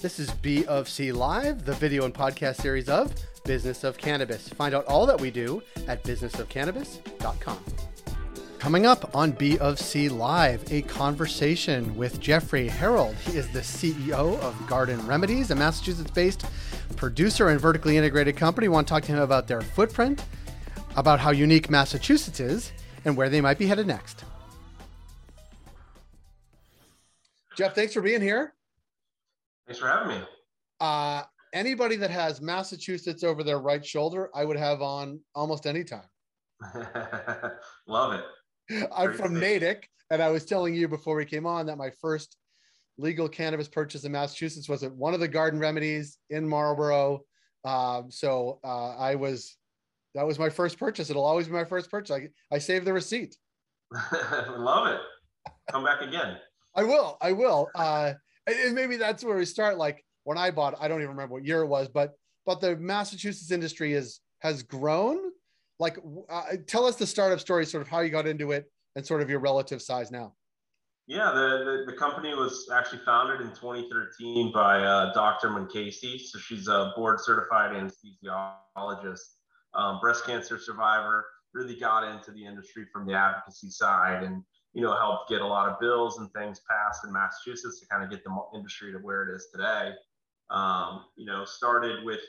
This is B of C Live, the video and podcast series of Business of Cannabis. Find out all that we do at businessofcannabis.com. Coming up on B of C Live, a conversation with Jeffrey Harold. He is the CEO of Garden Remedies, a Massachusetts based producer and vertically integrated company. We want to talk to him about their footprint, about how unique Massachusetts is, and where they might be headed next. Jeff, thanks for being here. Thanks for having me. Uh, anybody that has Massachusetts over their right shoulder, I would have on almost any time. Love it. I'm Great from Natick, and I was telling you before we came on that my first legal cannabis purchase in Massachusetts was at one of the garden remedies in Marlborough. Um, so uh, I was that was my first purchase. It'll always be my first purchase. I, I saved the receipt. Love it. Come back again. I will. I will. Uh, and maybe that's where we start. Like when I bought, I don't even remember what year it was, but but the Massachusetts industry is has grown. Like, uh, tell us the startup story, sort of how you got into it, and sort of your relative size now. Yeah, the, the, the company was actually founded in 2013 by uh, Dr. Munkacy. So she's a board certified anesthesiologist, um, breast cancer survivor. Really got into the industry from the advocacy side, and you know, helped get a lot of bills and things passed in Massachusetts to kind of get the industry to where it is today. Um, you know, started with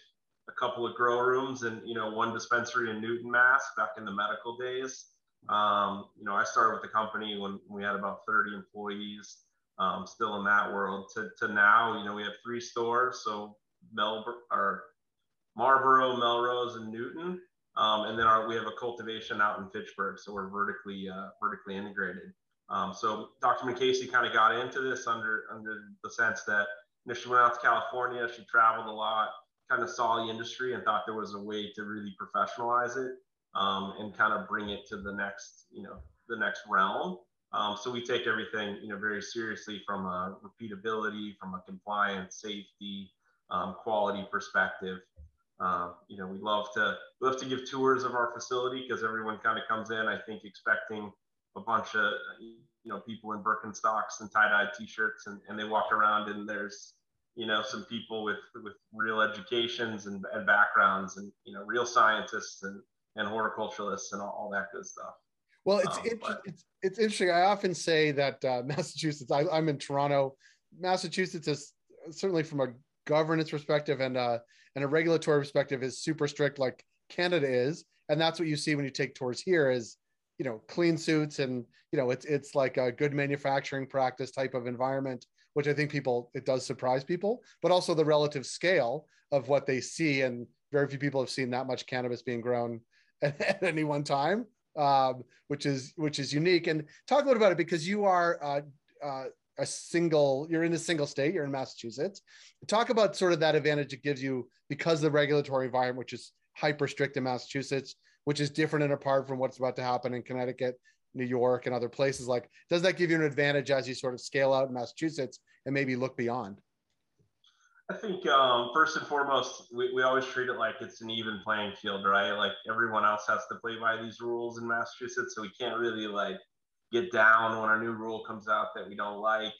a couple of grow rooms and, you know, one dispensary in Newton, Mass back in the medical days. Um, you know, I started with the company when we had about 30 employees, um, still in that world to, to now, you know, we have three stores. So Melbourne or Marlborough, Melrose and Newton. Um, and then our, we have a cultivation out in Fitchburg, so we're vertically uh, vertically integrated. Um, so Dr. Munkacy kind of got into this under under the sense that you know, she went out to California, she traveled a lot, kind of saw the industry and thought there was a way to really professionalize it um, and kind of bring it to the next you know the next realm. Um, so we take everything you know very seriously from a repeatability, from a compliance, safety, um, quality perspective. Um, you know, we love to we love to give tours of our facility because everyone kind of comes in, I think, expecting a bunch of you know people in Birkenstocks and tie-dye t-shirts, and, and they walk around and there's you know some people with with real educations and, and backgrounds, and you know real scientists and and horticulturalists and all, all that good stuff. Well, it's, um, it, it's it's interesting. I often say that uh, Massachusetts. I, I'm in Toronto. Massachusetts is certainly from a governance perspective and uh, and a regulatory perspective is super strict like Canada is, and that's what you see when you take tours here is you know clean suits and you know it's it's like a good manufacturing practice type of environment which i think people it does surprise people but also the relative scale of what they see. And very few people have seen that much cannabis being grown at, at any one time um, which is which is unique. And talk a little about it because you are uh, uh, a single you're in a single state you're in massachusetts. Talk about sort of that advantage it gives you because the regulatory environment which is hyper strict in massachusetts which is different and apart from what's about to happen in connecticut new york and other places. Like does that give you an advantage as you sort of scale out in massachusetts and maybe look beyond? I think um, first and foremost, we, we always treat it like it's an even playing field, right? Like everyone else has to play by these rules in Massachusetts, so we can't really like get down when a new rule comes out that we don't like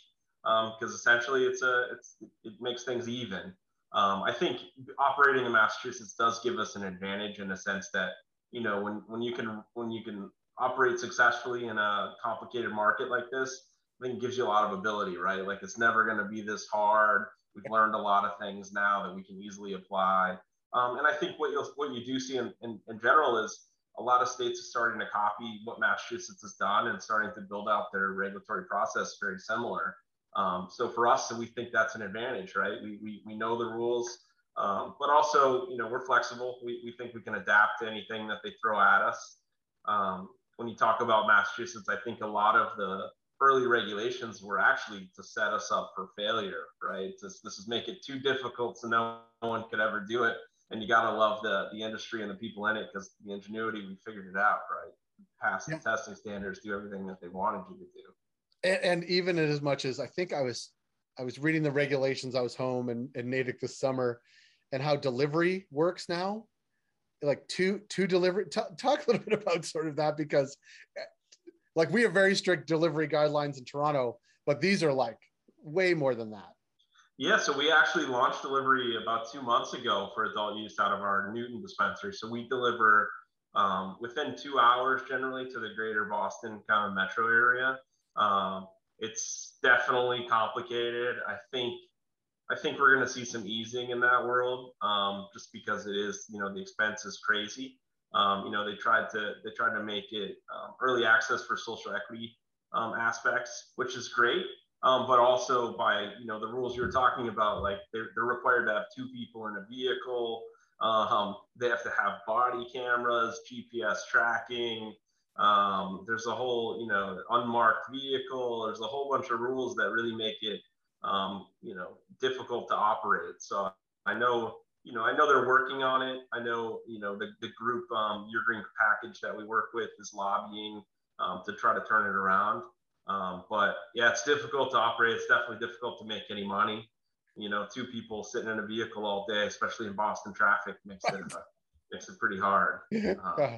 because um, essentially it's a it's it makes things even. Um, I think operating in Massachusetts does give us an advantage in the sense that you know when when you can when you can operate successfully in a complicated market like this, I think gives you a lot of ability, right? Like it's never going to be this hard. We've learned a lot of things now that we can easily apply. Um, and I think what you what you do see in, in, in general is a lot of states are starting to copy what Massachusetts has done and starting to build out their regulatory process very similar. Um, so for us, we think that's an advantage, right? We, we, we know the rules, um, but also, you know, we're flexible. We, we think we can adapt to anything that they throw at us. Um, when you talk about Massachusetts, I think a lot of the early regulations were actually to set us up for failure, right? This, this is make it too difficult so no one could ever do it and you got to love the the industry and the people in it because the ingenuity we figured it out right? Pass the testing standards do everything that they wanted you to do. And, and, even as much as i think i was i was reading the regulations i was home and in natick this summer and how delivery works now like two two delivery t- talk a little bit about sort of that because like we have very strict delivery guidelines in toronto but these are like way more than that Yeah, so we actually launched delivery about two months ago for adult use out of our Newton dispensary. So we deliver um, within two hours generally to the greater Boston kind of metro area. Um, it's definitely complicated. I think I think we're going to see some easing in that world, um, just because it is, you know, the expense is crazy. Um, you know, they tried to they tried to make it um, early access for social equity um, aspects, which is great. Um, but also by you know the rules you're talking about, like they're, they're required to have two people in a vehicle. Um, they have to have body cameras, GPS tracking. Um, there's a whole you know unmarked vehicle. There's a whole bunch of rules that really make it um, you know difficult to operate. So I know you know I know they're working on it. I know you know the the group um, Your Green Package that we work with is lobbying um, to try to turn it around. Um, yeah, it's difficult to operate. It's definitely difficult to make any money. You know, two people sitting in a vehicle all day, especially in Boston traffic, makes it uh, makes it pretty hard. Uh,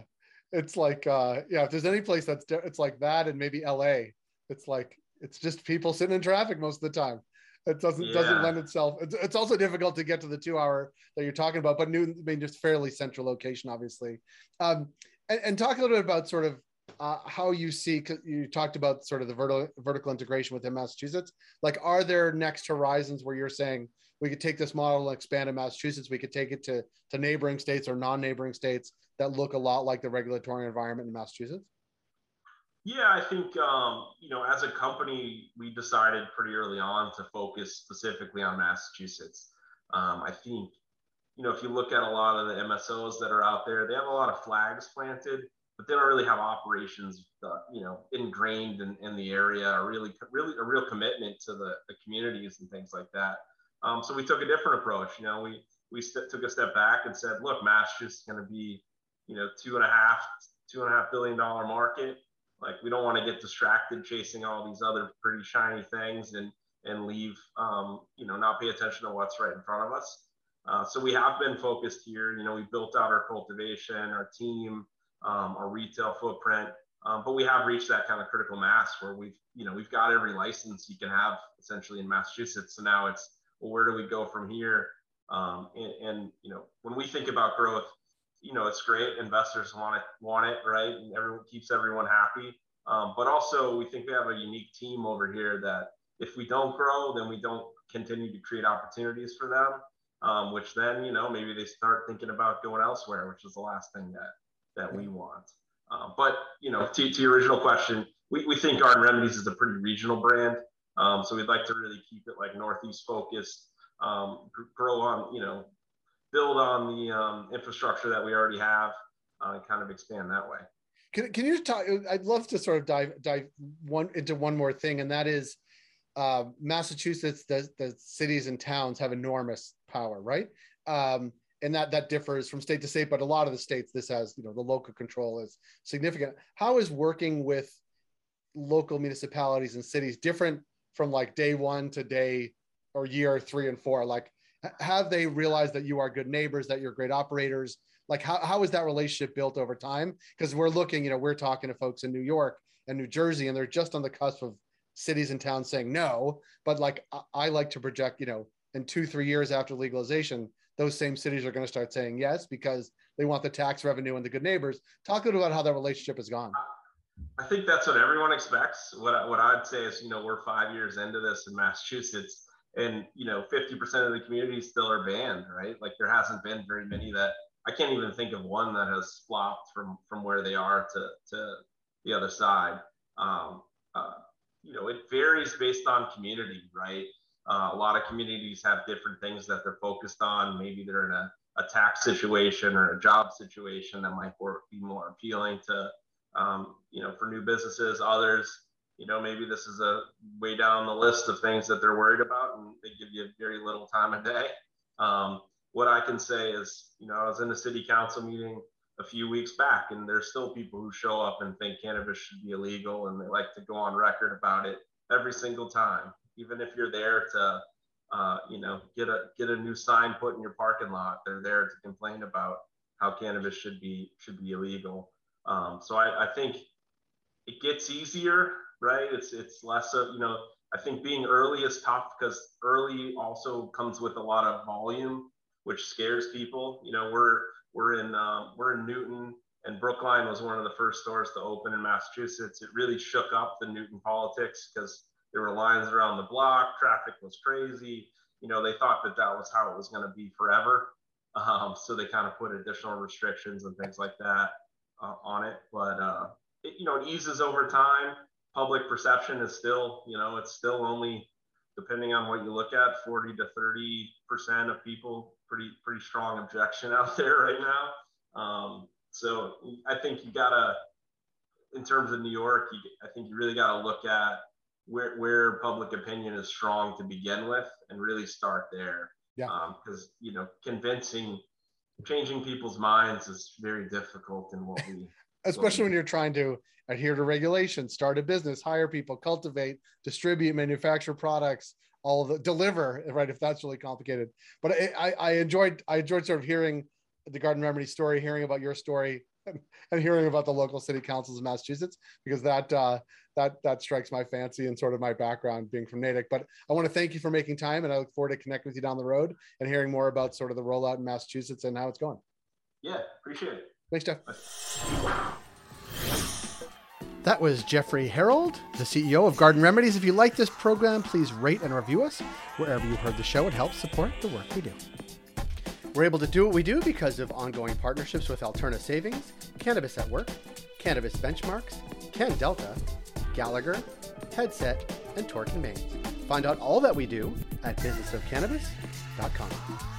it's like uh, yeah, if there's any place that's it's like that, and maybe L.A. It's like it's just people sitting in traffic most of the time. It doesn't yeah. doesn't lend itself. It's, it's also difficult to get to the two hour that you're talking about, but Newton, I mean, just fairly central location, obviously. Um, and, and talk a little bit about sort of uh, how you see you talked about sort of the vertical vertical integration within Massachusetts. Like, are there next horizons where you're saying we could take this model and expand in Massachusetts? We could take it to to neighboring states or non-neighboring states that look a lot like the regulatory environment in Massachusetts. Yeah, I think um, you know, as a company, we decided pretty early on to focus specifically on Massachusetts. Um, I think you know, if you look at a lot of the MSOs that are out there, they have a lot of flags planted but they don't really have operations, uh, you know, ingrained in, in the area, or really, really a real commitment to the, the communities and things like that. Um, so we took a different approach. You know, we we st- took a step back and said, look, Massachusetts is going to be, you know, two and a half, two and a half billion dollar market. Like we don't want to get distracted chasing all these other pretty shiny things and and leave, um, you know, not pay attention to what's right in front of us. Uh, so we have been focused here. You know, we built out our cultivation, our team um, our retail footprint. Um, but we have reached that kind of critical mass where we've, you know, we've got every license you can have essentially in Massachusetts. So now it's, well, where do we go from here? Um, and, and, you know, when we think about growth, you know, it's great. Investors want it, want it, right? And everyone keeps everyone happy. Um, but also, we think we have a unique team over here that if we don't grow, then we don't continue to create opportunities for them. Um, which then, you know, maybe they start thinking about going elsewhere, which is the last thing that that we want. Uh, but you know, to, to your original question, we, we think Garden Remedies is a pretty regional brand. Um, so we'd like to really keep it like Northeast focused, um, grow on, you know, build on the um, infrastructure that we already have uh, and kind of expand that way. Can, can you talk? I'd love to sort of dive dive one into one more thing, and that is uh, Massachusetts. The, the cities and towns have enormous power, right? Um, and that that differs from state to state but a lot of the states this has you know the local control is significant. How is working with local municipalities and cities different from like day one to day or year three and four? Like have they realized that you are good neighbors that you're great operators? Like how, how is that relationship built over time? Because we're looking you know we're talking to folks in new york and new jersey and they're just on the cusp of cities and towns saying no. But like i, I like to project you know in two three years after legalization those same cities are going to start saying yes because they want the tax revenue and the good neighbors. Talk a little about how that relationship has gone. I think that's what everyone expects. What I, what I'd say is, you know, we're five years into this in Massachusetts, and you know, 50% of the communities still are banned, right? Like there hasn't been very many that I can't even think of one that has flopped from from where they are to to the other side. Um, uh, you know, it varies based on community, right? Uh, a lot of communities have different things that they're focused on. Maybe they're in a, a tax situation or a job situation that might be more appealing to, um, you know, for new businesses. Others, you know, maybe this is a way down the list of things that they're worried about, and they give you very little time a day. Um, what I can say is, you know, I was in a city council meeting a few weeks back, and there's still people who show up and think cannabis should be illegal, and they like to go on record about it every single time even if you're there to uh, you know get a get a new sign put in your parking lot they're there to complain about how cannabis should be should be illegal um, so I, I think it gets easier right it's it's less of you know I think being early is tough because early also comes with a lot of volume, which scares people. You know, we're we're in um, we're in Newton, and Brookline was one of the first stores to open in Massachusetts. It really shook up the Newton politics because there were lines around the block, traffic was crazy. You know, they thought that that was how it was going to be forever. Um, so they kind of put additional restrictions and things like that uh, on it. But uh, it, you know, it eases over time. Public perception is still, you know, it's still only depending on what you look at, 40 to 30 percent of people. Pretty pretty strong objection out there right now. Um, so I think you gotta, in terms of New York, you, I think you really gotta look at where where public opinion is strong to begin with, and really start there. Yeah. Because um, you know, convincing, changing people's minds is very difficult in what we. Especially when you're trying to adhere to regulations, start a business, hire people, cultivate, distribute, manufacture products, all of the deliver, right? If that's really complicated. But I, I enjoyed I enjoyed sort of hearing the Garden Remedy story, hearing about your story, and hearing about the local city councils in Massachusetts because that uh, that that strikes my fancy and sort of my background being from Natick. But I want to thank you for making time, and I look forward to connect with you down the road and hearing more about sort of the rollout in Massachusetts and how it's going. Yeah, appreciate it. Thanks, Jeff. That was Jeffrey Harold, the CEO of Garden Remedies. If you like this program, please rate and review us wherever you heard the show. It helps support the work we do. We're able to do what we do because of ongoing partnerships with Alterna Savings, Cannabis at Work, Cannabis Benchmarks, CannDelta, Gallagher, Headset, and Torkin Manes. Find out all that we do at businessofcannabis.com.